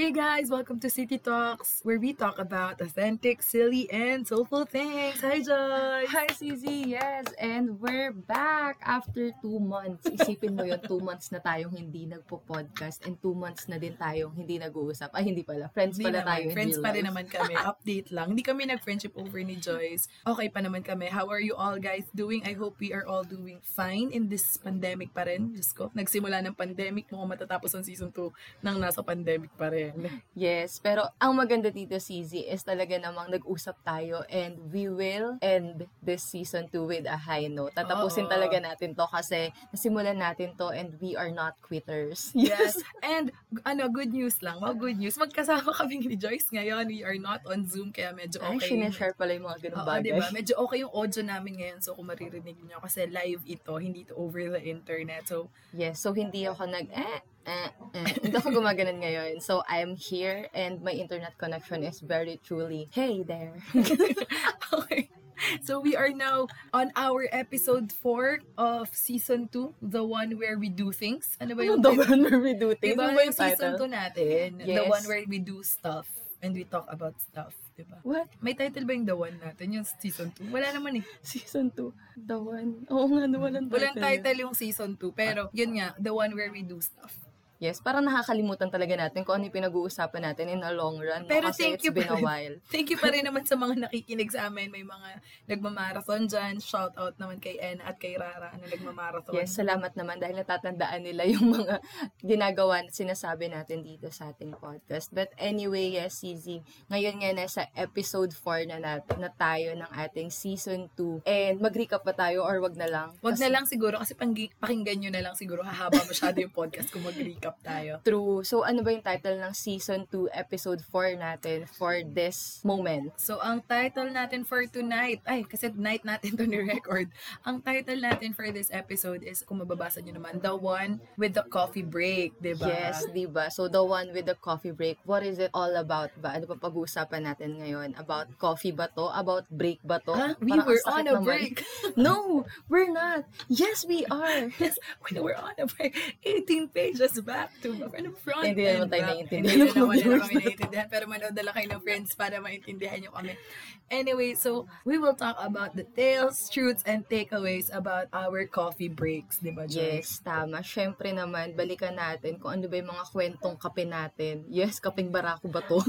Hey guys, welcome to City Talks, where we talk about authentic, silly, and soulful things. Hi Joyce! Hi, CZ! Yes, and we're back after two months. Isipin mo yun, two months na tayong hindi nagpo-podcast and two months na din tayong hindi nag-uusap. Ay, hindi pala. Friends Hindi pala naman, tayo friends pa rin naman kami. Update lang. Hindi kami nag-friendship over ni Joyce. Okay pa naman kami. How are you all guys doing? I hope we are all doing fine in this pandemic pa rin. Diyos ko, nagsimula ng pandemic, mukhang matatapos ang season 2 nang nasa pandemic pa rin. Yes, pero ang maganda dito, CZ, is talaga namang nag-usap tayo and we will end this season 2 with a high note. Tatapusin Oo. talaga natin to kasi nasimulan natin to and we are not quitters. Yes. And, ano, good news lang. Well, good news. Magkasama kami ni Joyce ngayon. We are not on Zoom, kaya medyo Ay, okay. sinashare pala yung mga ganun Oo, bagay. diba? Medyo okay yung audio namin ngayon. So, kung maririnig nyo, kasi live ito, hindi to over the internet. So, Yes, so hindi ako nag eh, eh, eh. Hindi ako gumaganon ngayon. So, I'm here and my internet connection is very truly, hey there. okay. So, we are now on our episode 4 of season 2, the one where we do things. Ano ba yung the one where we do things. Diba Ano ba yung season title? 2 natin? The Yes. one where we do stuff and we talk about stuff. Diba? What? May title ba yung the one natin? Yung season 2? Wala naman eh. Season 2. The one. Oo nga, the walang title. Walang title yung season 2. Pero, yun nga, the one where we do stuff. Yes, parang nakakalimutan talaga natin kung ano yung pinag-uusapan natin in the long run. no? Pero Kasi thank it's you been pa a while. Thank you pa rin naman sa mga nakikinig sa amin. May mga nagmamarathon dyan. Shout out naman kay Ena at kay Rara na nagmamarathon. Yes, salamat naman dahil natatandaan nila yung mga ginagawa at sinasabi natin dito sa ating podcast. But anyway, yes, CZ, ngayon nga nasa episode 4 na natin na tayo ng ating season 2. And mag-recap pa tayo or wag na lang? Wag Kasi- na lang siguro kasi panggi- pakinggan nyo na lang siguro hahaba masyado yung podcast kung mag-recap tayo. True. So, ano ba yung title ng season 2, episode 4 natin for this moment? So, ang title natin for tonight, ay, kasi night natin to ni-record. Ang title natin for this episode is, kung mababasa nyo naman, The One with the Coffee Break, di ba? Yes, di ba? So, the one with the coffee break, what is it all about ba? Ano pa pag-uusapan natin ngayon? About coffee ba to? About break ba to? Huh? We Parang ang were on a naman. break. no, we're not. Yes, we are. Yes, when we're on a break, 18 pages back to from front Hindi naman and tayo back. naiintindihan Hindi naman kami naiintindihan, pero manood na lang kayo ng friends para maintindihan nyo kami. Anyway, so we will talk about the tales, truths, and takeaways about our coffee breaks, di ba, Joyce? Yes, tama. Siyempre naman, balikan natin kung ano ba yung mga kwentong kape natin. Yes, kaping barako ba to?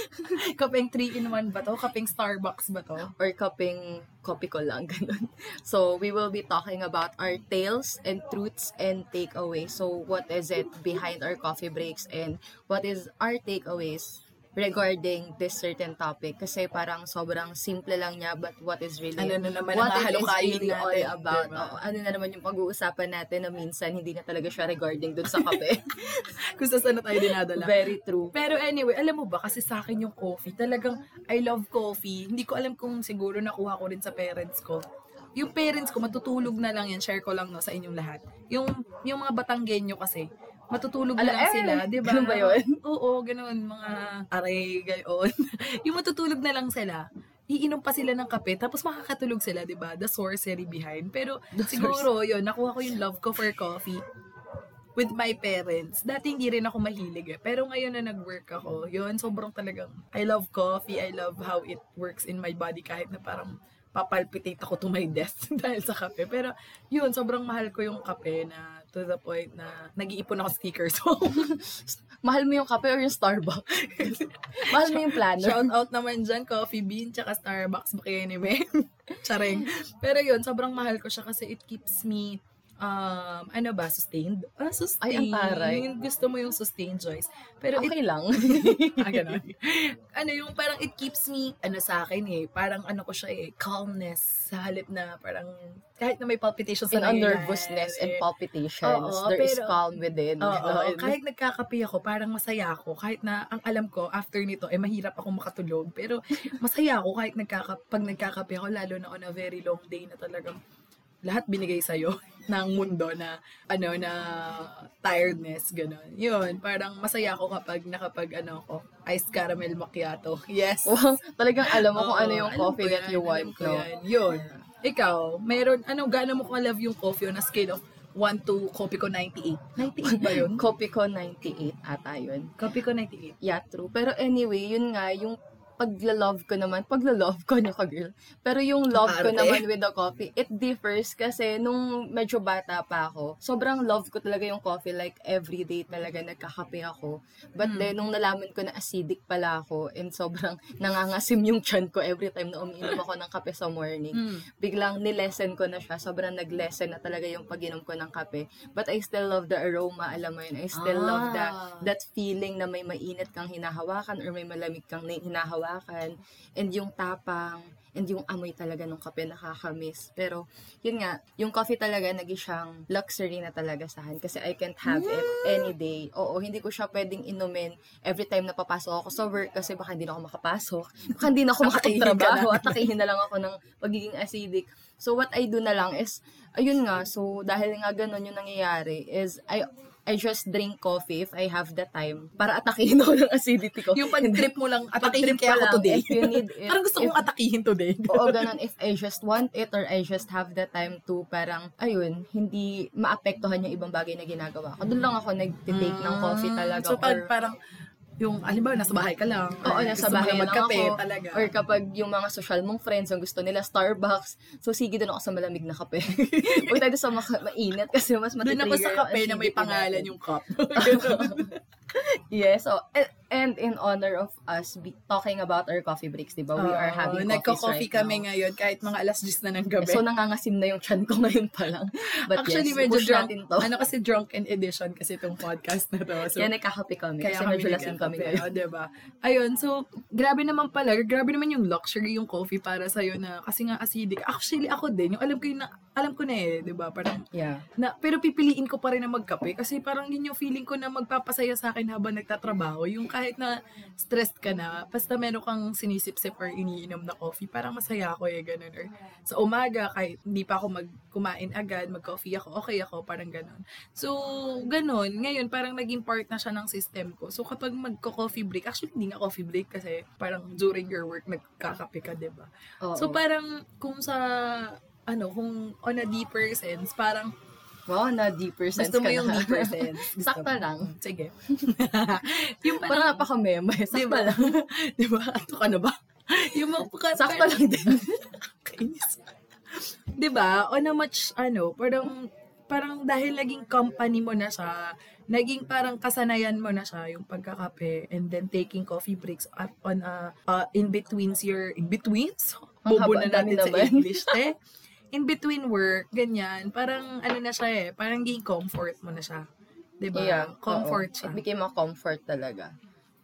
Kapeng 3-in-1 ba to? Kapeng Starbucks ba to? Or kaping kopi ko lang, ganun. So, we will be talking about our tales and truths and takeaways. So, what is it behind our coffee breaks and what is our takeaways regarding this certain topic kasi parang sobrang simple lang niya but what is really Ano na naman what it is really all natin, about diba? Oo, ano na naman yung pag-uusapan natin na minsan hindi na talaga siya regarding dun sa kape Kung saan na tayo dinadala. very true Pero anyway, alam mo ba, kasi sa akin yung coffee, talagang I love coffee. Hindi ko alam kung siguro nakuha ko rin sa parents ko. Yung parents ko, matutulog na lang yan. Share ko lang no, sa inyong lahat. Yung, yung mga Batanggenyo kasi, matutulog na lang eh, sila, di ba? ganun ba yun? Oo, ganun. Mga aray, gayon. yung matutulog na lang sila, iinom pa sila ng kape, tapos makakatulog sila, di ba? The sorcery behind. Pero siguro, yun, nakuha ko yung love ko for coffee with my parents. Dati hindi rin ako mahilig eh. Pero ngayon na nag-work ako, yun, sobrang talagang, I love coffee. I love how it works in my body kahit na parang papalpitate ako to my death dahil sa kape. Pero yun, sobrang mahal ko yung kape na to the point na nag-iipon ako stickers. So, mahal mo yung kape or yung Starbucks mahal mo yung planner shout out naman dyan, Coffee Bean, tsaka Starbucks, baka Mem. Charing. Pero yun, sobrang mahal ko siya kasi it keeps me um, ano ba, sustained? Ah, sustained. Ay, ang taray. Gusto mo yung sustained, Joyce. Pero it okay lang ah, ganun. ano yung parang it keeps me, ano sa akin eh, parang ano ko siya eh, calmness sa halip na parang kahit na may palpitations in nangyayari, nervousness and eh, palpitations Oo, there is pero- calm within Oo, Ganon. kahit nagkakape ako, parang masaya ako. Kahit na ang alam ko, after nito, eh mahirap ako makatulog. Pero masaya ako kahit nagkaka, pag nagkakape ako, lalo na on a very long day na talagang lahat binigay sa'yo ng mundo na ano na tiredness ganun. Yun, parang masaya ako kapag nakapag ano ko, iced caramel macchiato. Yes. Wow, talagang alam mo kung ano yung coffee that you want, ko no? Yun. Ikaw, meron, ano, gaano mo ka-love yung coffee on a scale of 1 to Kopi ko 98. 98 ba yun? Copy ko 98 ata yun. Kopi ko 98. Yeah, true. Pero anyway, yun nga, yung pagla-love ko naman, pagla-love ko nyo ka, girl. Pero yung love ko naman with the coffee, it differs kasi nung medyo bata pa ako, sobrang love ko talaga yung coffee. Like, everyday talaga nagkakape ako. But Mm. then, nung nalaman ko na acidic pala ako and sobrang nangangasim yung chan ko every time na umiinom ako ng kape sa morning, Mm. biglang nilesen ko na siya. Sobrang naglesen na talaga yung pag-inom ko ng kape. But I still love the aroma, alam mo yun. I still love the Ah. that feeling na may mainit kang hinahawakan or may malamig kang ni- hinahawakan and yung tapang and yung amoy talaga ng kape nakakamiss. Pero, yun nga, yung coffee talaga naging siyang luxury na talaga sa akin kasi I can't have it any day. Oo, hindi ko siya pwedeng inumin every time na papasok ako sa work kasi baka hindi na ako makapasok. Baka hindi na ako makapagtrabaho at takihin na lang ako ng pagiging acidic. So, what I do na lang is, ayun nga, so dahil nga ganun yung nangyayari is, I I just drink coffee if I have the time para atakihin ako ng acidity ko. Yung pag-trip mo lang, atakihin kaya ko ako today. if you need it, Parang gusto if- kong atakihin today. Oo, ganun. If I just want it or I just have the time to parang, ayun, hindi maapektuhan yung ibang bagay na ginagawa ko. Doon lang ako nag-take ng coffee talaga. Mm. So, pag or, parang, yung, alimbawa, nasa bahay ka lang. Oo, nasa bahay lang ako. talaga. Or kapag yung mga social mong friends, ang gusto nila Starbucks, so sige doon ako sa malamig na kape. Huwag tayo sa maka- mainit kasi mas Doon ako sa matitrigger kape na may pangalan natin. yung cup. Yes, so, and, and in honor of us be, talking about our coffee breaks, di ba? We are having Nagko-coffee right kami now. ngayon kahit mga alas 10 na ng gabi. So, nangangasim na yung chan ko ngayon pa lang. But Actually, yes, medyo drunk. natin to. Ano kasi drunken edition kasi itong podcast na to. So, Kaya nagkakape kami. Kaya kasi medyo lasing kami ngayon. oh, diba? Ayun, so, grabe naman pala, grabe naman yung luxury yung coffee para sa'yo na, kasi nga acidic. Actually, ako din, yung alam ko yun na, alam ko na eh, diba? Parang, Yeah. na, pero pipiliin ko pa rin na magkape kasi parang yun yung feeling ko na magpapasaya sa akin habang nagtatrabaho. Yung kahit na stressed ka na, basta meron kang sinisip-sip or iniinom na coffee, parang masaya ako eh, ganun. Or sa umaga, kahit hindi pa ako mag kumain agad, mag-coffee ako, okay ako, parang ganun. So, ganun. Ngayon, parang naging part na siya ng system ko. So, kapag magko-coffee break, actually, hindi nga coffee break kasi parang during your work, nagkakape ka, diba? Oo. So, parang kung sa, ano, kung on a deeper sense, parang wow, na deeper sense gusto mo yung na. deeper sense. Gusto Sakto mo. lang. Sige. yung Parang parang, napaka-meme. di Sakto ba? lang. di ba? Ato ka na ba? yung mga, Sakto lang din. Kainis. Di ba? On a much, ano, parang, parang dahil naging company mo na siya, naging parang kasanayan mo na siya, yung pagkakape, and then taking coffee breaks up on a, uh, in betweens your, in betweens? Bobo na natin sa naman. English, te. In between work, ganyan, parang ano na siya eh, parang naging comfort mo na siya. Di ba? Yeah. Comfort oo. siya. It became a comfort talaga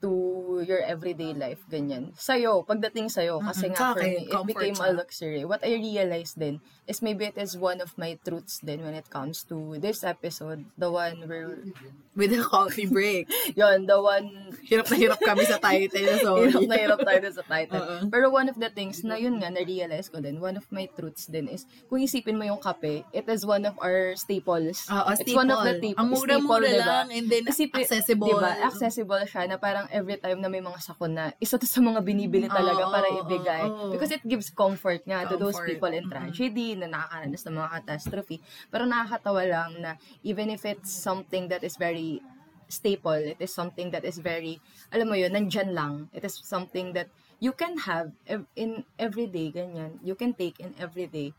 to your everyday life, ganyan. Sa'yo, pagdating sa'yo, kasi Mm-mm, nga for me, it became a luxury. What I realized then is maybe it is one of my truths then when it comes to this episode, the one where, With a coffee break. yon the one Hirap na hirap kami sa title, sorry. hirap na hirap tayo sa title. Oo. Pero one of the things na yun nga, na-realize ko din, one of my truths din is, kung isipin mo yung kape, it is one of our staples. Oo, It's one of the staple. tip- Ang mura-mura staple, diba? lang, and then Isipin- accessible. Diba? Accessible siya na parang every time na may mga sakuna, isa to sa mga binibili talaga Oo, para ibigay. oo. Because it gives comfort nga to those Comfort. people in tragedy na nakakaranas ng mga catastrophe. Pero nakakatawa lang na even if it's something that is very staple, it is something that is very, alam mo yun, nandyan lang. It is something that you can have ev- in everyday, ganyan. You can take in everyday.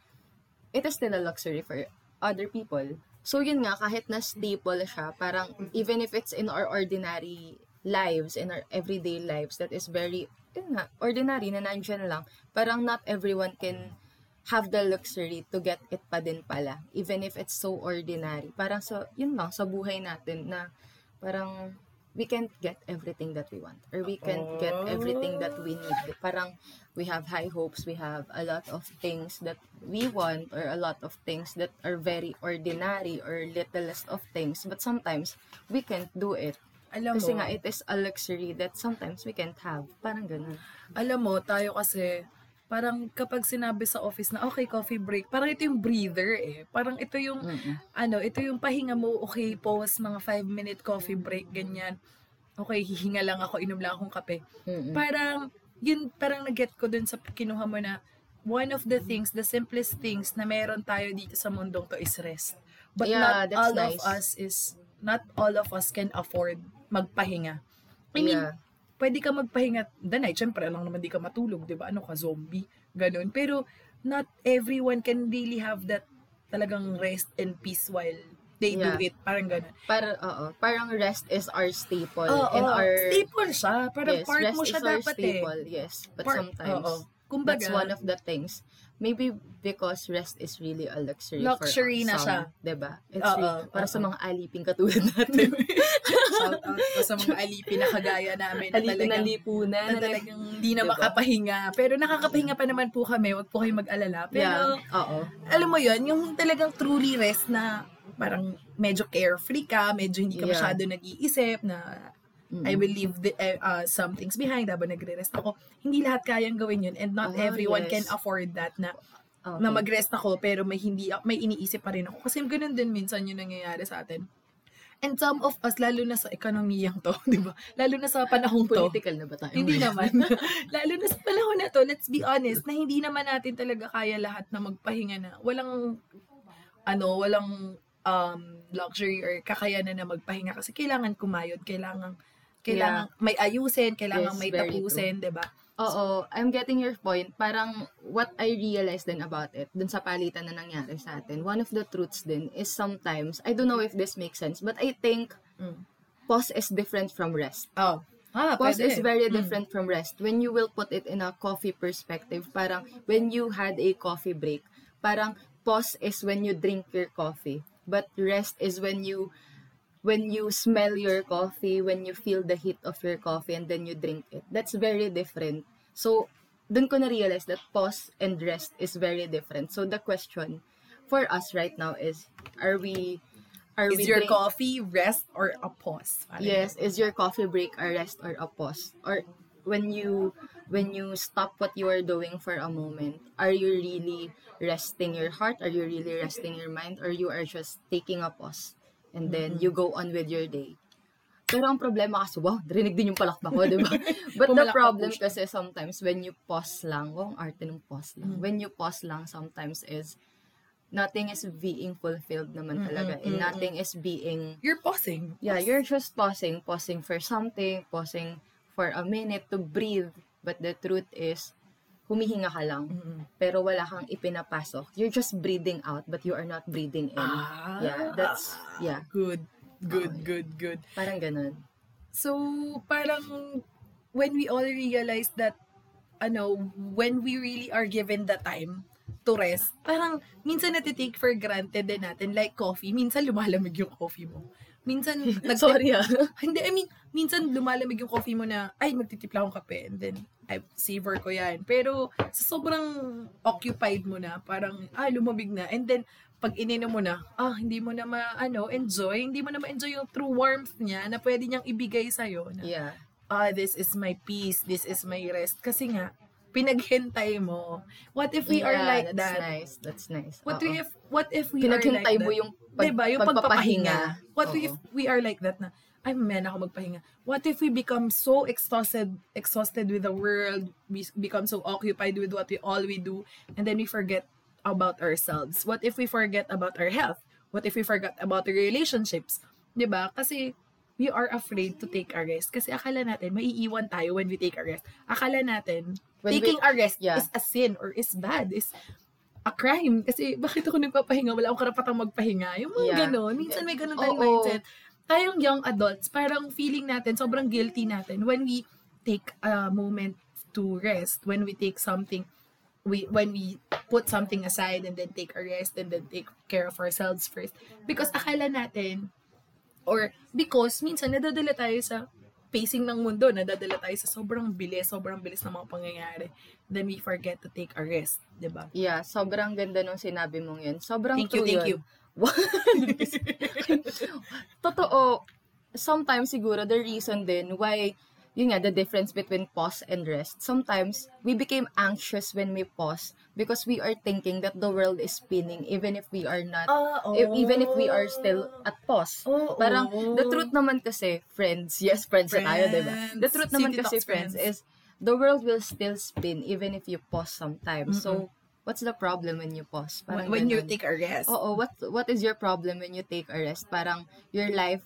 It is still a luxury for other people. So yun nga, kahit na staple siya, parang even if it's in our ordinary lives, in our everyday lives, that is very, yun nga, ordinary na nandyan lang, parang not everyone can have the luxury to get it pa din pala, even if it's so ordinary. Parang sa, yun lang, sa buhay natin na parang we can't get everything that we want or we can't get everything that we need. Parang we have high hopes, we have a lot of things that we want or a lot of things that are very ordinary or littlest of things but sometimes we can't do it. Alam Kasi mo, nga it is a luxury that sometimes we can't have. Parang ganun. alam mo, tayo kasi, parang kapag sinabi sa office na, okay, coffee break, parang ito yung breather eh. Parang ito yung, Mm-mm. ano, ito yung pahinga mo, okay, pause, mga 5-minute coffee break, ganyan. Okay, hihinga lang ako, inom lang akong kape. Mm-mm. Parang, yun, parang nag-get ko dun sa kinuha mo na, one of the things, the simplest things na meron tayo dito sa mundong to is rest. But Yeah, not all nice. of us is, not all of us can afford magpahinga. I mean, Yeah. pwede ka magpahinga the night. Siyempre, alam naman di ka matulog, di ba? Ano ka, zombie? Ganun. Pero, not everyone can really have that talagang rest and peace while they do Yeah. it. Parang ganun. Para, oo, parang rest is our staple Oo, in our... staple siya. Parang yes, part mo siya dapat eh. staple, yes. But Part- sometimes, oo. Kumbaga, that's one of the things. Maybe because rest is really a luxury, Luxury for na some, siya. 'di ba? It's Oo, really, para sa mga aliping katulad natin. shout out ko sa mga alipin na kagaya namin na alipin na lipunan. na na talagang hindi na Diba? makapahinga. Pero nakakapahinga pa naman po kami. Huwag po kayong mag-alala. Pero, yeah, oo. alam mo yon yung talagang truly rest na parang medyo carefree ka, medyo hindi ka Yeah. masyado nag-iisip na Mm. I will leave the, eh, uh, some things behind habang nagre-rest ako. Hindi lahat kayang gawin yun and not Oh, everyone yes. can afford that na Okay. na mag-rest ako pero may hindi may iniisip pa rin ako. Kasi ganun din minsan yung nangyayari sa atin. And some of us, lalo na sa ekonomiyang to, di ba? Lalo na sa panahong to. Political na ba tayo? Hindi naman. lalo na sa panahon na to, let's be honest, na hindi naman natin talaga kaya lahat na magpahinga na. Walang, ano, walang um, luxury or kakayanan na magpahinga kasi kailangan kumayod, kailangan kailangan may ayusin, kailangan Yes, may tapusin, 'di ba? Oo, I'm getting your point. Parang what I realized then about it, dun sa palitan na nangyari sa atin, one of the truths din is sometimes, I don't know if this makes sense, but I think Mm. pause is different from rest. Oh. Ah, Pause pwede. is very Mm. different from rest. When you will put it in a coffee perspective, parang when you had a coffee break, parang pause is when you drink your coffee. But rest is when you when you smell your coffee, when you feel the heat of your coffee and then you drink it. That's very different. So, dun ko na-realize that pause and rest is very different. So, the question for us right now is, are we, are Is we your drink- coffee rest or a pause? Yes, is your coffee break a rest or a pause? Or when you when you stop what you are doing for a moment, are you really resting your heart? Are you really resting your mind? Or you are just taking a pause and then you go on with your day? Pero ang problema kasi, wow, rinig din yung palakpak ko, di ba? But the problem kasi sometimes when you pause lang, wow, ang arte ng pause lang. Mm. When you pause lang sometimes is, nothing is being fulfilled naman talaga. And mm-mm. nothing is being You're pausing. Yeah, you're just pausing, pausing for something, pausing for a minute to breathe. But the truth is, humihinga ka lang, Mm-mm. pero wala kang ipinapasok. You're just breathing out, but you are not breathing in. Ah. Yeah, that's, yeah, Good. Good, Okay. good, good. parang ganun. So, parang when we all realize that, ano, when we really are given the time to rest, parang minsan natitake for granted din natin. Like coffee, minsan lumalamig yung coffee mo. Minsan, nag- Sorry ah. Hindi, I mean, minsan lumalamig yung coffee mo na, ay, magtitipla akong kape. And then, I savor ko yan. Pero, sa sobrang occupied mo na, parang, ah, lumamig na. And then, pag ininom mo na, ah, hindi mo na ma-ano, enjoy. Hindi mo na ma-enjoy yung true warmth niya na pwede niyang ibigay sa'yo. Na, Yeah. ah, this is my peace, this is my rest. Kasi nga, pinaghintay mo. What if we are Yeah, like that's that? nice. That's nice. What Oo. if what if we Pinaghintay are like mo that? yung pag, diba, yung pagpapahinga. pagpapahinga. What Oo. if we are like that na, ay, mamaya na ako magpahinga. What if we become so exhausted, exhausted with the world, we become so occupied with what we all we do, and then we forget about ourselves? What if we forget about our health? What if we forget about our relationships? 'Di ba? Kasi we are afraid to take a rest. Kasi akala natin, maiiwan tayo when we take a rest. Akala natin, When we- taking a rest yeah. is a sin or is bad, is a crime. Kasi bakit ako nagpapahinga? Wala akong karapatang magpahinga. Yung mga Yeah. ganon. Minsan may ganon tayong Oo. mindset. Tayong young adults, parang feeling natin, sobrang guilty natin when we take a moment to rest, when we take something, we when we put something aside and then take a rest and then take care of ourselves first. Because akala natin, or because minsan nadadala tayo sa pacing ng mundo, nadadala tayo sa sobrang bilis, sobrang bilis ng mga pangyayari. Then we forget to take a rest, 'di ba? Yeah, sobrang ganda nung sinabi mong yun. Sobrang Thank you, thank yun. you. Totoo, sometimes siguro the reason din why, yun nga, the difference between pause and rest. Sometimes, we became anxious when we pause because we are thinking that the world is spinning even if we are not, e- even if we are still at pause. Oo. Parang, the truth naman kasi, friends, yes, friends, na tayo, diba? Friends. The truth naman City kasi, Talks friends, friends. is, the world will still spin even if you pause sometimes. So, what's the problem when you pause? When, when you take a rest. Oo, what what is your problem when you take a rest? Parang your life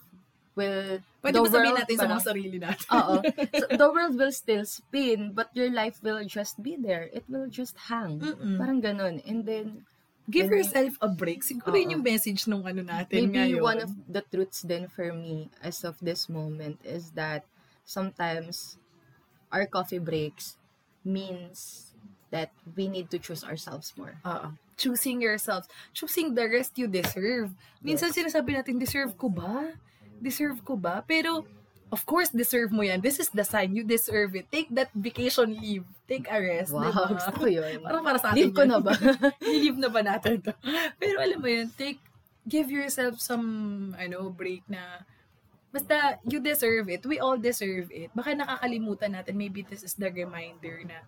will Pwede the ba sabihin world natin sa parang- mga sarili natin? Oo. So, the world will still spin, but your life will just be there. It will just hang. Mm-mm. Parang ganun. And then, Give yourself a break. Siguro yun yung message nung ano natin maybe ngayon. one of the truths then for me as of this moment is that sometimes our coffee breaks means that we need to choose ourselves more. Oo. Choosing yourselves. Choosing the rest you deserve. Minsan sinasabi natin, deserve ko ba? Deserve ko ba? Pero, of course, deserve mo yan. This is the sign. You deserve it. Take that vacation leave. Take a rest. Wow, diba? gusto ko yun. Parang para sa atin Leave ko yun. na ba? I-leave na ba natin to? Pero alam mo yun, take, give yourself some, ano, break na, basta, you deserve it. We all deserve it. Baka nakakalimutan natin, maybe this is the reminder na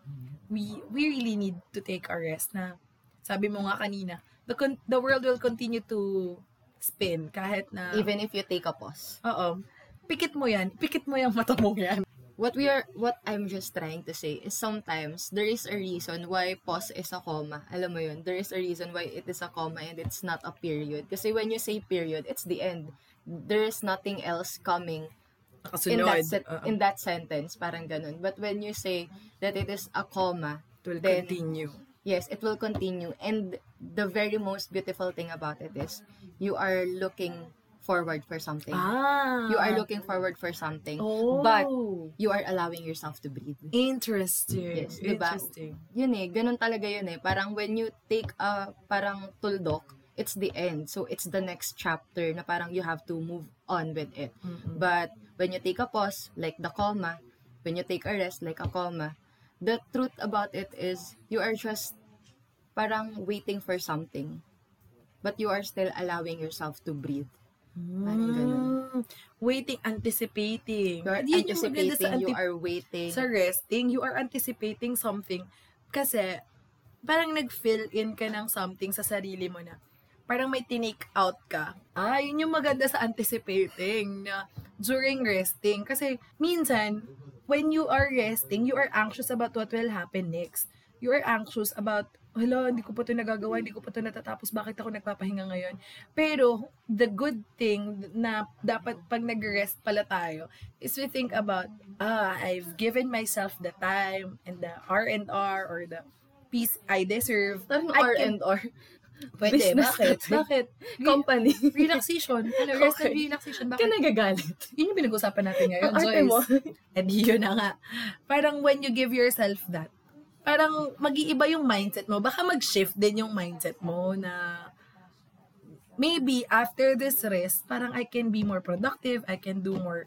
we, we really need to take a rest na, sabi mo nga kanina, the, con- the world will continue to spin kahit na, Even if you take a pause. oo, pikit mo yan, pikit mo yung mata mo yan. What we are, what I'm just trying to say is sometimes there is a reason why pause is a comma. Alam mo yun, there is a reason why it is a comma and it's not a period. Kasi when you say period, it's the end. There is nothing else coming in that set, Oo. in that sentence, parang ganun. But when you say that it is a comma, it will then continue. yes, it will continue. And the very most beautiful thing about it is you are looking forward for something. Ah. You are looking forward for something. Oh. But you are allowing yourself to breathe. Interesting. Yes, diba? Interesting. Yun eh, ganun talaga yun eh. Parang when you take a parang tuldok, it's the end. So it's the next chapter na parang you have to move on with it. But when you take a pause, like the comma, when you take a rest, like a comma, the truth about it is you are just parang waiting for something. But you are still allowing yourself to breathe. Parang ganun. Mm, waiting, anticipating. You are Yun yung anticipating, sa, you antip- are waiting. sa resting, you are anticipating something. Kasi, parang nag-fill in ka ng something sa sarili mo na parang may tinake out ka. Ah, yun yung maganda sa anticipating na during resting. Kasi, minsan, when you are resting, you are anxious about what will happen next. You are anxious about, hala, hindi ko pa ito nagagawa, hindi ko pa ito natatapos, bakit ako nagpapahinga ngayon? Pero, the good thing na dapat pag nag-rest pala tayo is we think about, ah, I've given myself the time and the R&R or the peace I deserve. Parang I R can- and R. Pwede, business bakit? natin. Bakit? Company. Relaxation. Ano, rest and Okay. relaxation. Ka Bakit? nagagalit. Yun yung pinag-usapan natin ngayon, Ang arte mo. Joyce. And yun na nga. Parang when you give yourself that, parang mag-iiba yung mindset mo. Baka mag-shift din yung mindset mo na maybe after this rest, parang I can be more productive, I can do more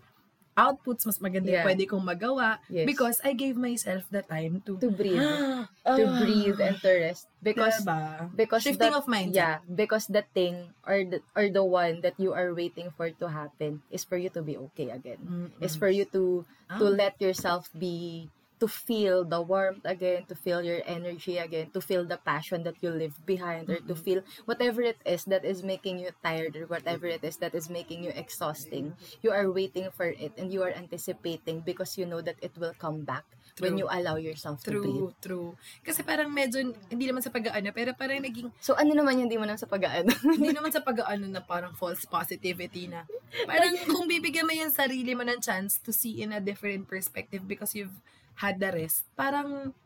outputs, mas maganda yung Yeah. pwede kong magawa Yes. because I gave myself the time to To breathe. Ah, to breathe and to rest. Because diba? because shifting that- of mindset. Yeah, because the thing or the, or the one that you are waiting for to happen is for you to be okay again. Mm-mm. Is for you to to Ah. let yourself be to feel the warmth again, to feel your energy again, to feel the passion that you leave behind or to feel whatever it is that is making you tired or whatever it is that is making you exhausting. You are waiting for it and you are anticipating because you know that it will come back when True. you allow yourself to breathe. True, true. Kasi parang medyo, hindi naman sa pag-aano, pero parang naging So, ano naman yung hindi mo naman sa pag hindi naman sa pag-aano na parang false positivity na. Parang kung bibigyan mo yung sarili mo ng chance to see in a different perspective because you've had the rest, parang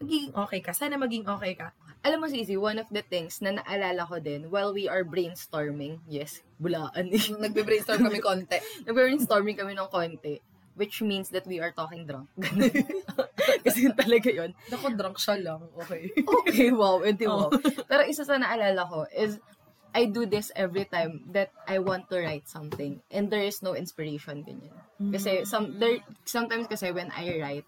magiging okay ka. Sana maging okay ka. Alam mo, Sisi, one of the things na naalala ko din while we are brainstorming, yes, bulaan eh. Nagbe-brainstorm kami konti. Nag-brainstorming kami ng konti, which means that we are talking drunk. Kasi yun talaga yun. Naku, drunk siya lang. Okay. Okay, wow, Oh. wow. Pero isa sa naalala ko is, I do this every time that I want to write something and there is no inspiration ganyan. Kasi some there sometimes kasi when I write,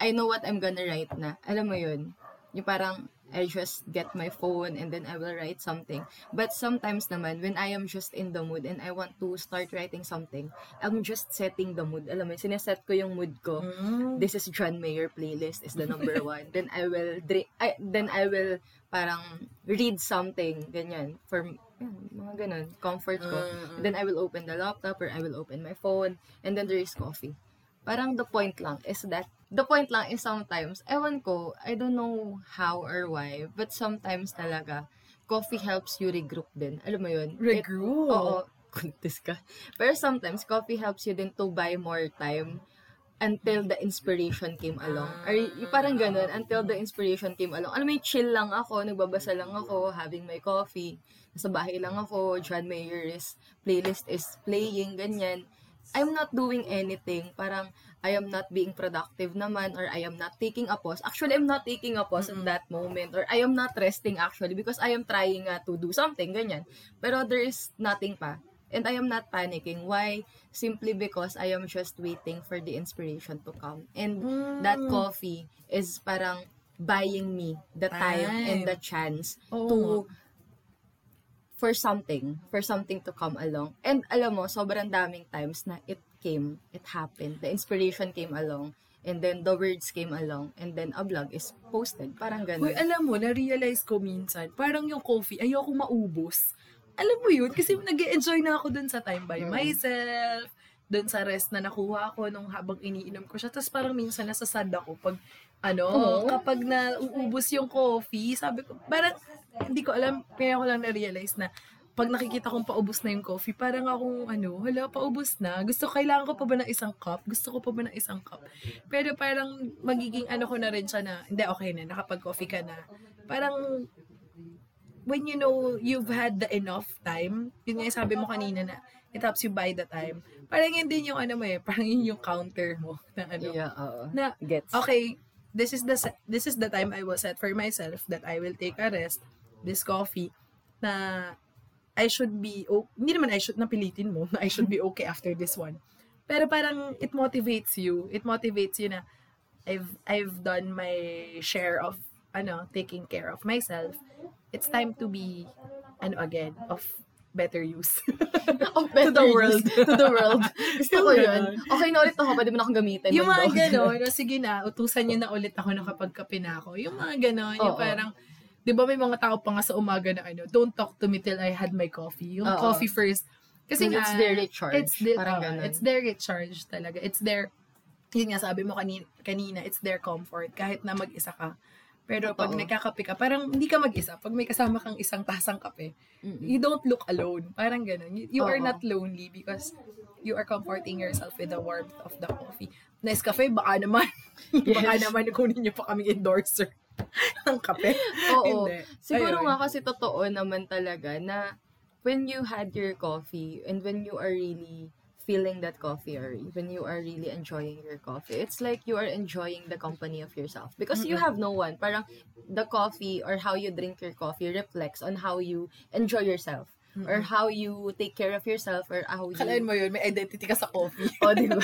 I know what I'm gonna write na. Alam mo yun, yung parang I just get my phone and then I will write something. But sometimes naman, when I am just in the mood and I want to start writing something, I'm just setting the mood. Alam mo, sineset ko yung mood ko. Mm. This is John Mayer playlist is the number one. then I will dri- I, then I will parang read something ganyan for yan, mga ganun, comfort ko. Mm, mm. then I will open the laptop or I will open my phone and then there is coffee. Parang the point lang is that the point lang is sometimes, ewan ko, I don't know how or why, but sometimes talaga, coffee helps you regroup din. Alam mo yun? It- Regroup. Oo. Kuntis ka. Pero sometimes, coffee helps you din to buy more time until the inspiration came along. Or parang ganun, until the inspiration came along. Alam mo, chill lang ako, nagbabasa lang ako, having my coffee. Nasa bahay lang ako, John Mayer's playlist is playing, ganyan. I'm not doing anything. Parang, I am not being productive naman, or I am not taking a pause. Actually, I'm not taking a pause at that moment, or I am not resting actually, because I am trying nga to do something, ganyan. Pero there is nothing pa. And I am not panicking. Why? Simply because I am just waiting for the inspiration to come. And that Mm. coffee is parang buying me the time, Time. and the chance Oo to for something, for something to come along. And alam mo, sobrang daming times na it came, it happened. The inspiration came along, and then the words came along, and then a vlog is posted. Parang ganun. Uy, alam mo, na-realize ko minsan, parang yung coffee, ayoko maubos. Alam mo yun, kasi nag enjoy na ako dun sa time by Mm. myself, dun sa rest na nakuha ko nung habang iniinom ko siya. Tapos parang minsan nasasad ako pag, ano, Oo. kapag na uubos yung coffee, sabi ko, parang, hindi ko alam, kaya ko lang na-realize na, pag nakikita kong paubos na yung coffee, parang akong, ano, hala, paubos na. Gusto, kailangan ko pa ba ng isang cup? Gusto ko pa ba ng isang cup? Pero parang, magiging ano ko na rin siya na, hindi, okay na, nakapag-coffee ka na. Parang, when you know you've had the enough time, yun nga yung sabi mo kanina na, it helps you buy the time. Parang yun din yung ano mo eh, parang yun yung counter mo na ano. Yeah, oo. Na, Gets. okay, this is the this is the time I will set for myself that I will take a rest, this coffee, na I should be, oh, hindi naman I should, napilitin mo, na I should be okay after this one. Pero parang it motivates you. It motivates you na I've I've done my share of ano, taking care of myself. It's time to be ano again, of better use. Oh, better the use. world. to the world. Gusto ko yun. Okay na ulit ako, pwede mo na akong gamitin. yung mga gano'n, no, sige na, utusan nyo na ulit ako na kapag kape na ako. Yung mga gano'n, yung parang, di ba may mga tao pa nga sa umaga na ano, don't talk to me till I had my coffee. Yung Oo. coffee first. Kasi nga, it's their recharge. It's, the, Parang oo, ganun. it's their recharge talaga. It's their, yun nga sabi mo kanina, kanina, it's their comfort. Kahit na mag-isa ka. Pero pag Totoo. nagkakape ka, parang hindi ka mag-isa. Pag may kasama kang isang tasang kape, Mm-mm. you don't look alone. Parang ganun. You, you are not lonely because you are comforting yourself with the warmth of the coffee. Nescafe, baka naman. baka Yes. naman kunin niyo pa kaming endorser ng kape. Oo. Hindi. Siguro Ayun. nga kasi totoo naman talaga na when you had your coffee and when you are really feeling that coffee or when you are really enjoying your coffee, it's like you are enjoying the company of yourself because you Mm-mm. have no one. Parang the coffee or how you drink your coffee reflects on how you enjoy yourself or how you take care of yourself or how you Kalain mo yun, may identity ka sa coffee. o, di ba?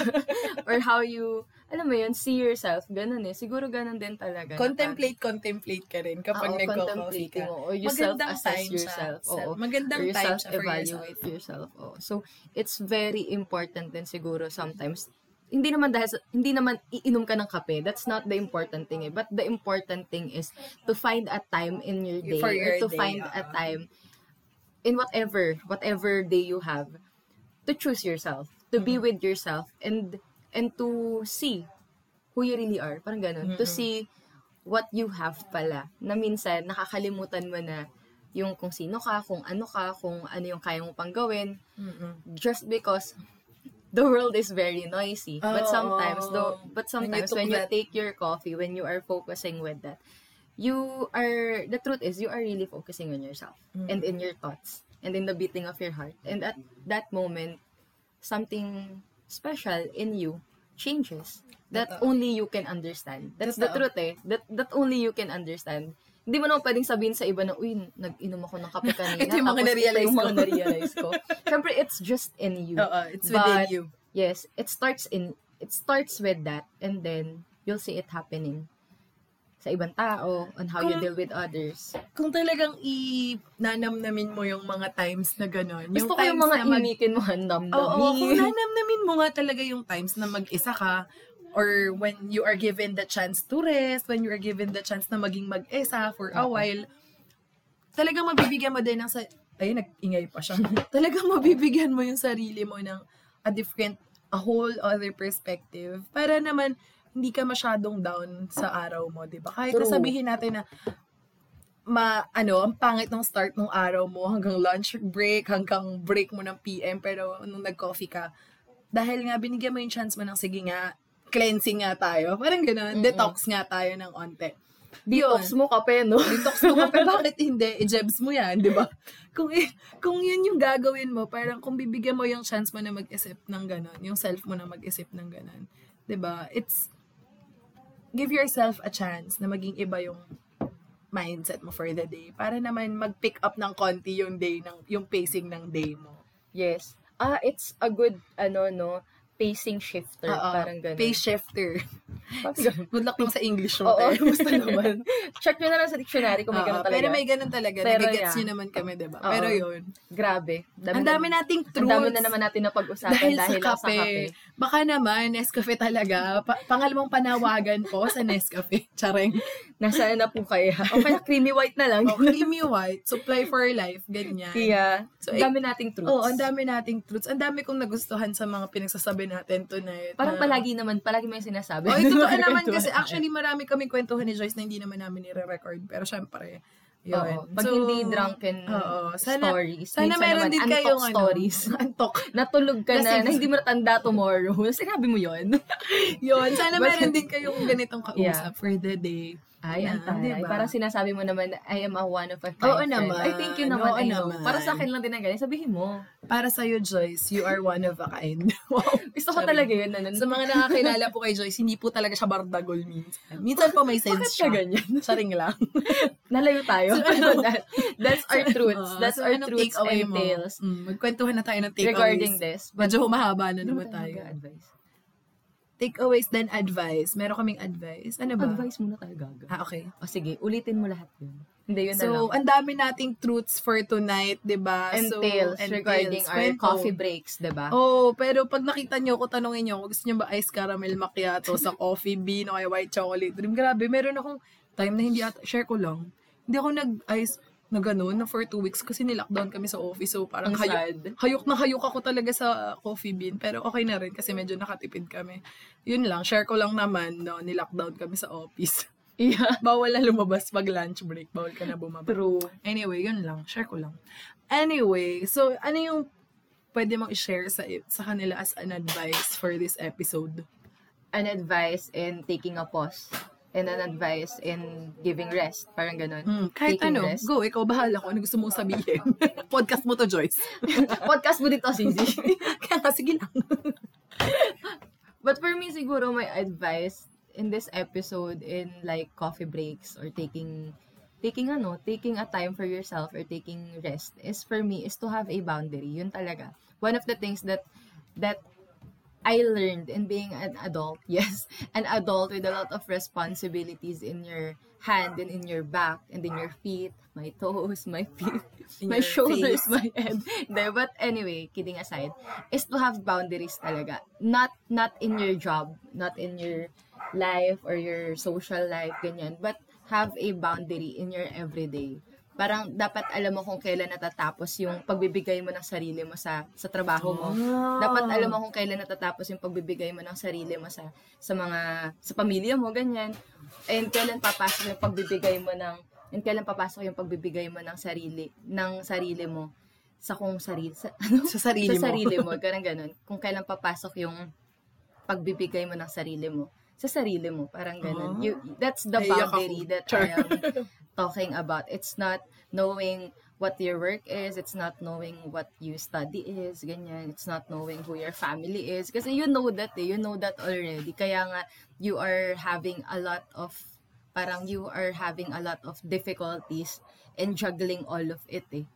or how you, alam mo yun, see yourself. Ganun eh. Siguro ganun din talaga. contemplate, contemplate ka rin kapag Oo, nagko-coffee ka. contemplating, oo. You Magandang self-assess yourself. Siya. Oo. Magandang Or you time self-evaluate yourself. Oo. So, it's very important din siguro sometimes hindi naman dahil sa- hindi naman iinom ka ng kape. That's not the important thing eh. But the important thing is to find a time in your day For or your to day, find a oo. time in whatever whatever day you have to choose yourself, to be with yourself and and to see who you really are. Parang ganun. To Mm-mm. see what you have pala. Na minsan, nakakalimutan mo na yung kung sino ka, kung ano ka, kung ano yung kaya mo pang gawin. Mm-mm. Just because the world is very noisy. but Oo. sometimes, though, but When you sometimes when you that- take your coffee, when you are focusing with that, you are, the truth is, you are really focusing on yourself and in your thoughts and in the beating of your heart. And at that moment, something special in you changes that Totoo. only you can understand. That's the Totoo. truth eh. That, that only you can understand. Hindi mo naman pwedeng sabihin sa iba na, uy, nag-inom ako ng kape kanina. Ito yung mga na-realize ko." na-realize ko. Siyempre, it's just in you. Oo, it's within But, you. Yes, it starts in, it starts with that and then you'll see it happening sa ibang tao, on how you Kung- deal with others. Kung talagang i-nanamnamin mo yung mga times na gano'n. Gusto ko yung mga mag- imikin mo, handam Oo, kung nanamnamin mo nga talaga yung times na mag-isa ka, or when you are given the chance to rest, when you are given the chance na maging mag-isa for a while, talagang mabibigyan mo din ng sa... Ayun, nag-ingay pa siya. talagang mabibigyan mo yung sarili mo ng a different, a whole other perspective. Para naman, hindi ka masyadong down sa araw mo, di ba? Kahit True. sabihin natin na ma ano, ang pangit ng start ng araw mo hanggang lunch break, hanggang break mo ng PM, pero nung nag-coffee ka, dahil nga binigyan mo yung chance mo ng sige nga, cleansing nga tayo. Parang gano'n, detox nga tayo ng onte. Detox mo kape, no? Detox mo kape, bakit hindi? I-jebs mo yan, di ba? Kung, kung yun yung gagawin mo, parang kung bibigyan mo yung chance mo na mag-isip ng gano'n, yung self mo na mag-isip ng gano'n, di ba? It's, give yourself a chance na maging iba yung mindset mo for the day para naman mag-pick up ng konti yung day ng yung pacing ng day mo. Yes. Ah, it's a good, ano, no, pacing shifter. Oo, parang ganun. Pace shifter. Good luck lang sa English mo. Oo, gusto naman. Check nyo na lang sa dictionary kung may ganun talaga. pero may ganun talaga. Pero Nagigets yeah. nyo naman kami, diba? Oo. Pero yun. Grabe. Ang dami nating Ang truths. dami na naman natin na pag-usapan dahil, dahil, sa, kape. sa kape. Baka naman, Nescafe talaga. Pa- pangalawang panawagan po sa Nescafe. Chareng. Nasaan na po kaya? O kaya creamy white na lang. O, creamy white. Supply for life. Ganyan. Kaya, So, ang dami nating truths. Oo, ang dami nating truths. Ang dami kong nagustuhan sa mga pinagsasabi natin tonight. Parang na- palagi naman, palagi may sinasabi. Oh, ito totoo naman kasi actually marami kaming kwentuhan ni Joyce na hindi naman namin nire-record. Pero syempre, yun. Oo. Pag So, hindi drunken oo. Sana- stories. Sana meron din kayong ano, stories. antok. Natulog ka na, na hindi mo natanda tomorrow. Sinabi mo yon Yun. Sana meron din kayong ganitong kausap Yeah. for the day. Ay, ang taray. diba? Parang sinasabi mo naman, I am a one of a kind Oo friend. naman. I think yun naman, Oo I know. naman. Para sa akin lang din ang ganyan. Sabihin mo. Para sa'yo, Joyce, you are one of a kind. wow. Gusto ko Sorry. talaga yun. Ano, Sa mga nakakilala po kay Joyce, hindi po talaga siya bardagol minsan. Minsan po may sense Bakit siya. ganyan? Saring lang. Nalayo tayo. So, ano? That- That's our truths. Oo, That's so, our anong truths and tales Mm, magkwentuhan na tayo ng takeaways. regarding this. But Medyo humahaba na ano naman tayo advice? Takeaways then advice. Meron kaming advice. Ano ba? Advice muna tayo gaga. Ah, okay. O sige, ulitin mo lahat yun. Hindi, yun na lang. So, ang dami nating truths for tonight, di ba? and so, tales and regarding tales. our Kwento. coffee breaks, di ba? Oh, pero pag nakita nyo ko, tanongin nyo, gusto nyo ba ice caramel macchiato sa coffee bean o kaya white chocolate dream. Grabe, meron akong time na hindi ata, share ko lang. Hindi ako nag-ice na gano'n, na for two weeks kasi nilockdown kami sa office. So, parang Ang hayok, sad. hayok na hayok ako talaga sa coffee bean. Pero okay na rin kasi medyo nakatipid kami. Yun lang, share ko lang naman, no, nilockdown kami sa office. Yeah. Bawal na lumabas pag lunch break. Bawal ka na bumaba. True. Anyway, yun lang. Share ko lang. Anyway, so ano yung pwede mong i-share sa, sa kanila as an advice for this episode? An advice in taking a pause. And an advice in giving rest. Parang ganun. Hmm, kahit Taking ano, rest. go, ikaw bahala kung ano gusto mong sabihin. Podcast mo to, Joyce. Podcast mo dito, Sisi. Kaya nga, sige lang. But for me, siguro my advice in this episode in like coffee breaks or taking taking ano, taking a time for yourself or taking rest is for me is to have a boundary. Yun talaga. One of the things that that I learned in being an adult, yes, an adult with a lot of responsibilities in your hand and in your back and in your feet, my toes, my feet, In my shoulders, face. my head. But anyway, kidding aside, is to have boundaries talaga. Not not in your job, not in your life or your social life, ganyan, but have a boundary in your everyday. Parang dapat alam mo kung kailan natatapos yung pagbibigay mo ng sarili mo sa sa trabaho mo. Ah. Dapat alam mo kung kailan natatapos yung pagbibigay mo ng sarili mo sa sa mga sa pamilya mo ganyan. And kailan papasok yung pagbibigay mo ng and kailan papasok yung pagbibigay mo ng sarili ng sarili mo sa kung sarili sa, ano? Sa sarili sa mo. sarili mo, ganun ganun. Kung kailan papasok yung pagbibigay mo ng sarili mo sa sarili mo, parang ganun. Ah. You, that's the boundary that. I am talking about. It's not knowing what your work is. It's not knowing what you study is. Ganyan. It's not knowing who your family is. Kasi you know that eh. You know that already. Kaya nga, you are having a lot of, parang you are having a lot of difficulties in juggling all of it eh.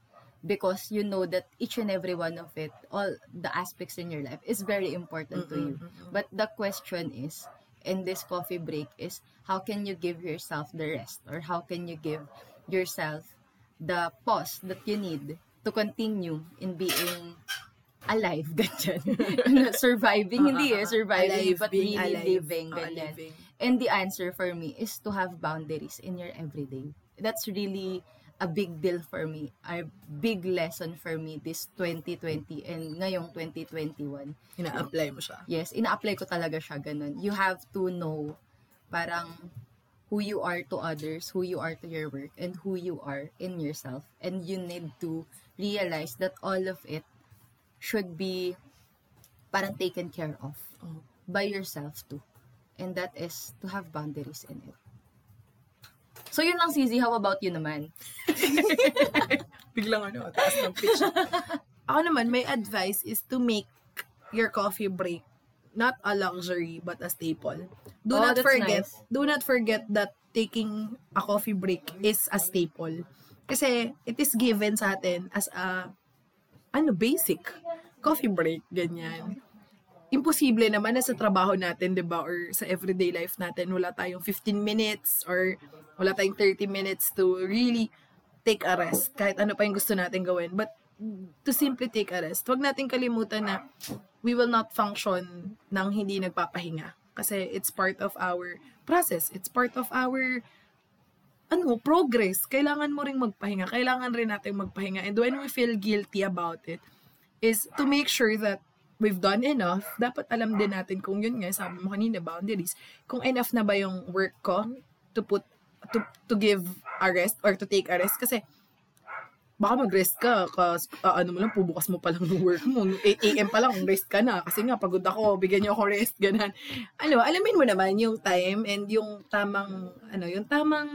Because you know that each and every one of it, all the aspects in your life is very important to you. But the question is, in this coffee break is how can you give yourself the rest or how can you give yourself the pause that you need to continue in being alive, ganyan. surviving, hindi eh, surviving, Alive, but being really alive. living, ganyan. living. And the answer for me is to have boundaries in your everyday. That's really a big deal for me, a big lesson for me this 2020 and ngayong 2021. Ina-apply mo siya. Yes, ina-apply ko talaga siya ganun. You have to know parang who you are to others, who you are to your work, and who you are in yourself. And you need to realize that all of it should be parang taken care of Oh. by yourself too. And that is to have boundaries in it. So yun lang, Zizi. How about you naman? Biglang ano, taas ng pitch. Ako naman, my advice is to make your coffee break not a luxury but a staple. Do Oh, not forget, nice. do not forget that taking a coffee break is a staple. Kasi it is given sa atin as a ano basic coffee break ganyan. Imposible naman na sa trabaho natin, 'di ba, or sa everyday life natin wala tayong 15 minutes or wala tayong 30 minutes to really take a rest kahit ano pa yung gusto natin gawin. But to simply take a rest, huwag natin kalimutan na we will not function nang hindi nagpapahinga. Kasi it's part of our process. It's part of our ano, progress. Kailangan mo ring magpahinga. Kailangan rin natin magpahinga. And when we feel guilty about it, is to make sure that we've done enough. Dapat alam din natin kung yun nga, sabi mo kanina, boundaries. Kung enough na ba yung work ko to put, to, to give a rest or to take a rest. Kasi, baka mag-rest ka, kas, ah, ano mo lang, pubukas mo pa lang ng work mo. 8 a.m. pa lang, rest ka na. Kasi nga, pagod ako, bigyan niyo ako rest, ganun. Ano, alamin mo naman yung time and yung tamang, ano, yung tamang,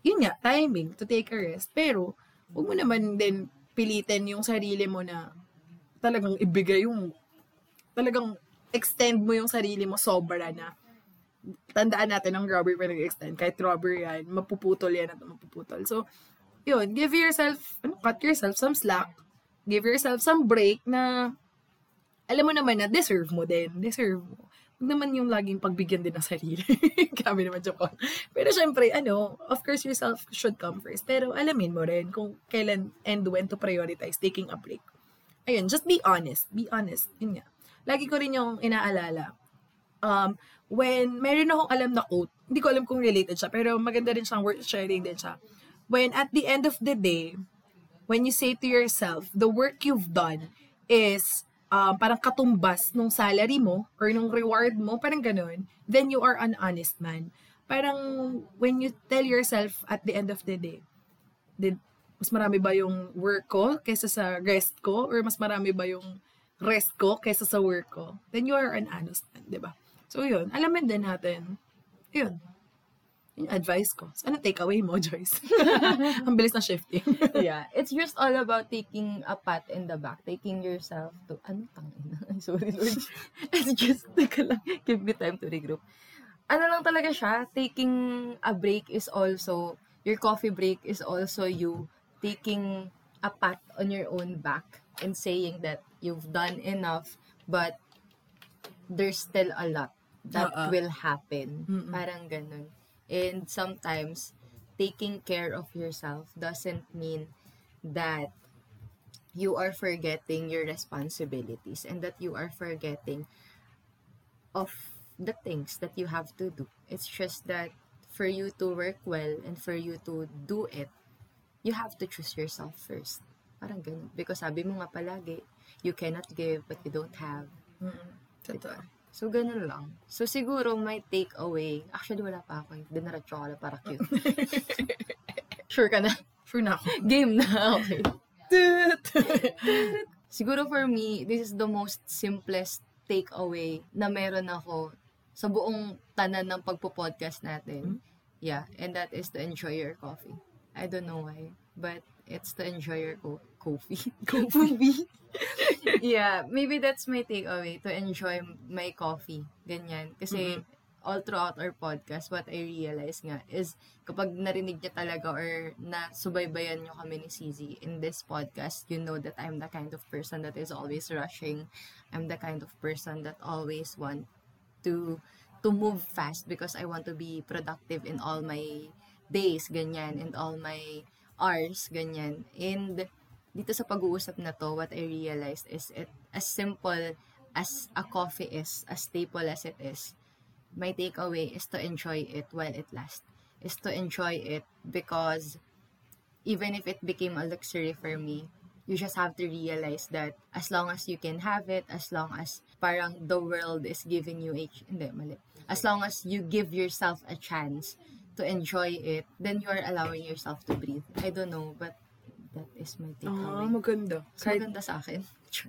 yun nga, timing to take a rest. Pero, huwag mo naman din pilitin yung sarili mo na talagang ibigay yung, talagang extend mo yung sarili mo sobra na tandaan natin ang rubber pa nag-extend. Kahit rubber yan, mapuputol yan at mapuputol. So, yun, give yourself, ano, cut yourself some slack. Give yourself some break na alam mo naman na deserve mo din. Deserve mo. Huwag naman yung laging pagbigyan din ng sarili. Kami naman ko. Pero syempre, ano, of course yourself should come first. Pero alamin mo rin kung kailan and when to prioritize taking a break. Ayun, just be honest. Be honest. Yun nga. Lagi ko rin yung inaalala. Um, when meron akong alam na quote, hindi ko alam kung related siya, pero maganda rin siyang worth sharing din siya. When at the end of the day, when you say to yourself, the work you've done is um, parang katumbas nung salary mo or nung reward mo, parang ganun, then you are an honest man. Parang when you tell yourself at the end of the day, did, mas marami ba yung work ko kaysa sa rest ko? Or mas marami ba yung rest ko kaysa sa work ko? Then you are an honest man, di ba? So yun, alamin din natin. Yun. Yung advice ko. So, ano takeaway mo, Joyce? Ang bilis na shifting. yeah, it's just all about taking a pat in the back, taking yourself to, ano tangina? Ay, sorry, Lord. it's just, teka lang, give me time to regroup. Ano lang talaga siya, taking a break is also, your coffee break is also you taking a pat on your own back and saying that you've done enough, but there's still a lot that Oo. will happen. Mm-mm. Parang ganun. And sometimes, taking care of yourself doesn't mean that you are forgetting your responsibilities and that you are forgetting of the things that you have to do. It's just that for you to work well and for you to do it, you have to choose yourself first. Parang ganun. Because sabi mo nga palagi, you cannot give but you don't have. Totoo. So, ganun lang. So, siguro may take away. Actually, wala pa ako. Dinaratso ko lang para cute. sure ka na? Sure na ako. Game na. Okay. Siguro for me, this is the most simplest takeaway na meron ako sa buong tanan ng pagpo-podcast natin. Yeah, and that is to enjoy your coffee. I don't know why, but it's to enjoy your co- coffee. coffee. yeah, maybe that's my takeaway, to enjoy my coffee. Ganyan. Kasi all throughout our podcast, what I realize nga is kapag narinig niya talaga or nasubaybayan niyo kami ni CZ in this podcast, you know that I'm the kind of person that is always rushing. I'm the kind of person that always want to to move fast because I want to be productive in all my days, ganyan, and all my hours, ganyan. And dito sa pag-uusap na to, what I realized is it as simple as a coffee is, as staple as it is, my takeaway is to enjoy it while it lasts. Is to enjoy it because even if it became a luxury for me, you just have to realize that as long as you can have it, as long as parang the world is giving you a, hindi, mali. As long as you give yourself a chance to enjoy it, then you are allowing yourself to breathe. I don't know, but that is my Ah, takeaway. maganda. So, maganda sa akin.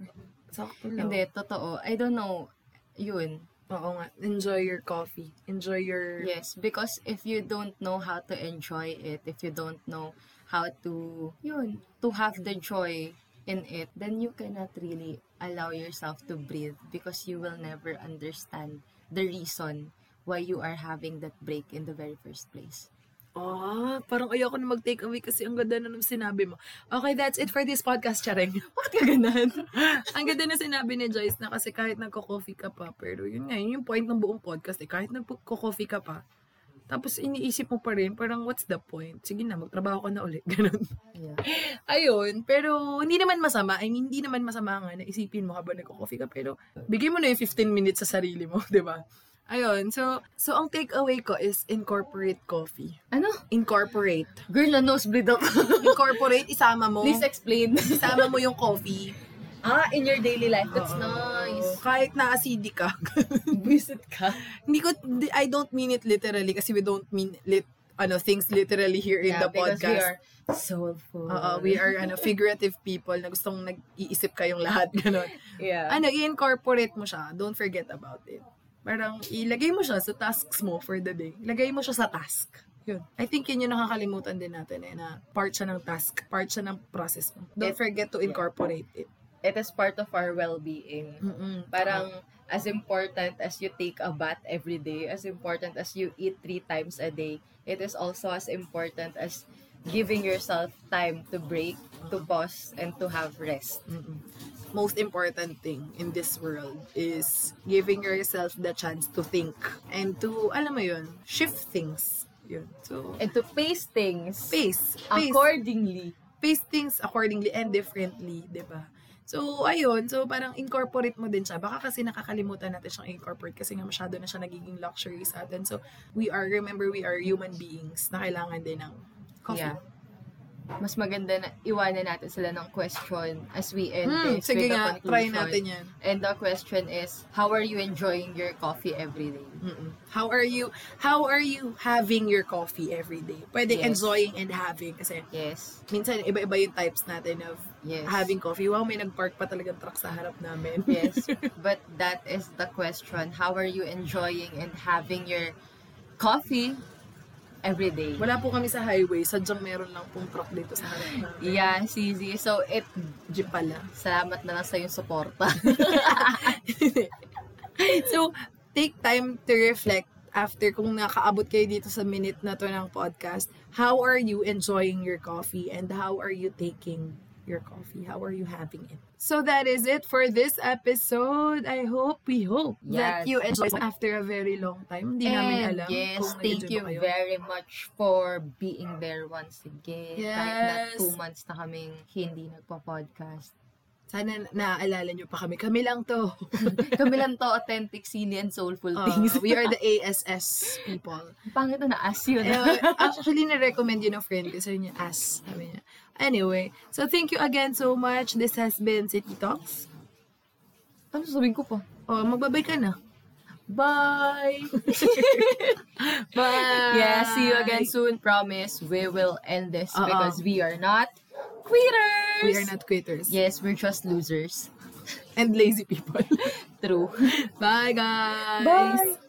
Sakto lang. Hindi, totoo. I don't know. Yun. Oo nga. Enjoy your coffee. Enjoy your... Yes, because if you don't know how to enjoy it, if you don't know how to, yun, to have the joy in it, then you cannot really allow yourself to breathe because you will never understand the reason why you are having that break in the very first place. Ah, parang ayoko na mag-take away kasi ang ganda na nung sinabi mo. Okay, that's it for this podcast, Charing. Bakit ka ganun? ang ganda na sinabi ni Joyce na kasi kahit nagko-coffee ka pa, pero yun nga, yun yung point ng buong podcast eh, kahit nagko-coffee ka pa, tapos iniisip mo pa rin, parang what's the point? Sige na, magtrabaho ka na ulit. Ganun. yeah. Ayun, pero hindi naman masama. I mean, hindi naman masama nga na isipin mo habang nagko-coffee ka, pero bigay mo na yung 15 minutes sa sarili mo, di ba? Ayun, so, so ang takeaway ko is incorporate coffee. Ano? Incorporate. Girl, na nosebleed ako. Incorporate, isama mo. Please explain. Isama mo yung coffee. ah, in your daily life. That's Oo. nice. Kahit na acidic ka. Visit ka. Hindi ko, I don't mean it literally kasi we don't mean lit, ano, things literally here in the because we podcast. are soulful. Oo, we are ano, figurative people na gustong nag-iisip kayong lahat. Ganon. Yeah. Ano, i-incorporate mo siya. Don't forget about it. Parang ilagay mo siya sa tasks mo for the day. Ilagay mo siya sa task. Yun. I think yun yung nakakalimutan din natin eh, na part siya ng task, part siya ng process mo. Don't It- forget to incorporate it. It is part of our well-being. Mm-mm. Parang as important as you take a bath every day, as important as you eat three times a day, it is also as important as giving yourself time to break, to pause, and to have rest. Mm-mm. Most important thing in this world is giving yourself the chance to think and to, alam mo yun, shift things. Yun. So, And to pace things pace. Pace. accordingly. pace things accordingly and differently, 'di ba? So, ayun. So, parang incorporate mo din siya. Baka kasi nakakalimutan natin siyang incorporate kasi nga masyado na siya nagiging luxury sa atin. So, we are, remember, we are human beings na kailangan din ng coffee. Yeah. Mas maganda na iwanan natin sila ng question as we end Hmm, this sige with nga, conclusion. try natin yan. And the question is, how are you enjoying your coffee every day? Mm-mm. How are you, how are you having your coffee every day? Pwede Yes. enjoying and having kasi Yes. minsan iba-iba yung types natin of Yes. having coffee. Wow, may nag-park pa talagang truck sa harap namin. Yes. But that is the question. How are you enjoying and having your coffee every day? Wala po kami sa highway, sadyang meron lang pong truck dito sa harap namin. Yeah, CZ. So, it, Jeep pala. salamat na lang sa yung suporta. so, take time to reflect after kung nakaabot kayo dito sa minute na to ng podcast. How are you enjoying your coffee and how are you taking your coffee? How are you having it? So that is it for this episode. I hope, we hope that Yes. you enjoyed after a very long time. Hindi namin alam yes, thank you kayo. very much for being there once again. Kahit na Yes. two months na kaming hindi nagpa-podcast. Sana naaalala nyo pa kami. Kami lang to. Kami lang to, authentic, silly, and soulful Uh, things. we are the ASS people. Pangit na na-ask yun. Eh, actually, na-recommend yun ng friend ko. Sabi niya, as. Sabi niya. Anyway, so thank you again so much. This has been City Talks. ano sabihin ko pa? Oh, magbabay ka na. Bye! Bye! Yeah, see you again soon. Promise, we will end this Uh-uh. because we are not quitters! We are not quitters. Yes, we're just losers. And lazy people. True. Bye, guys! Bye!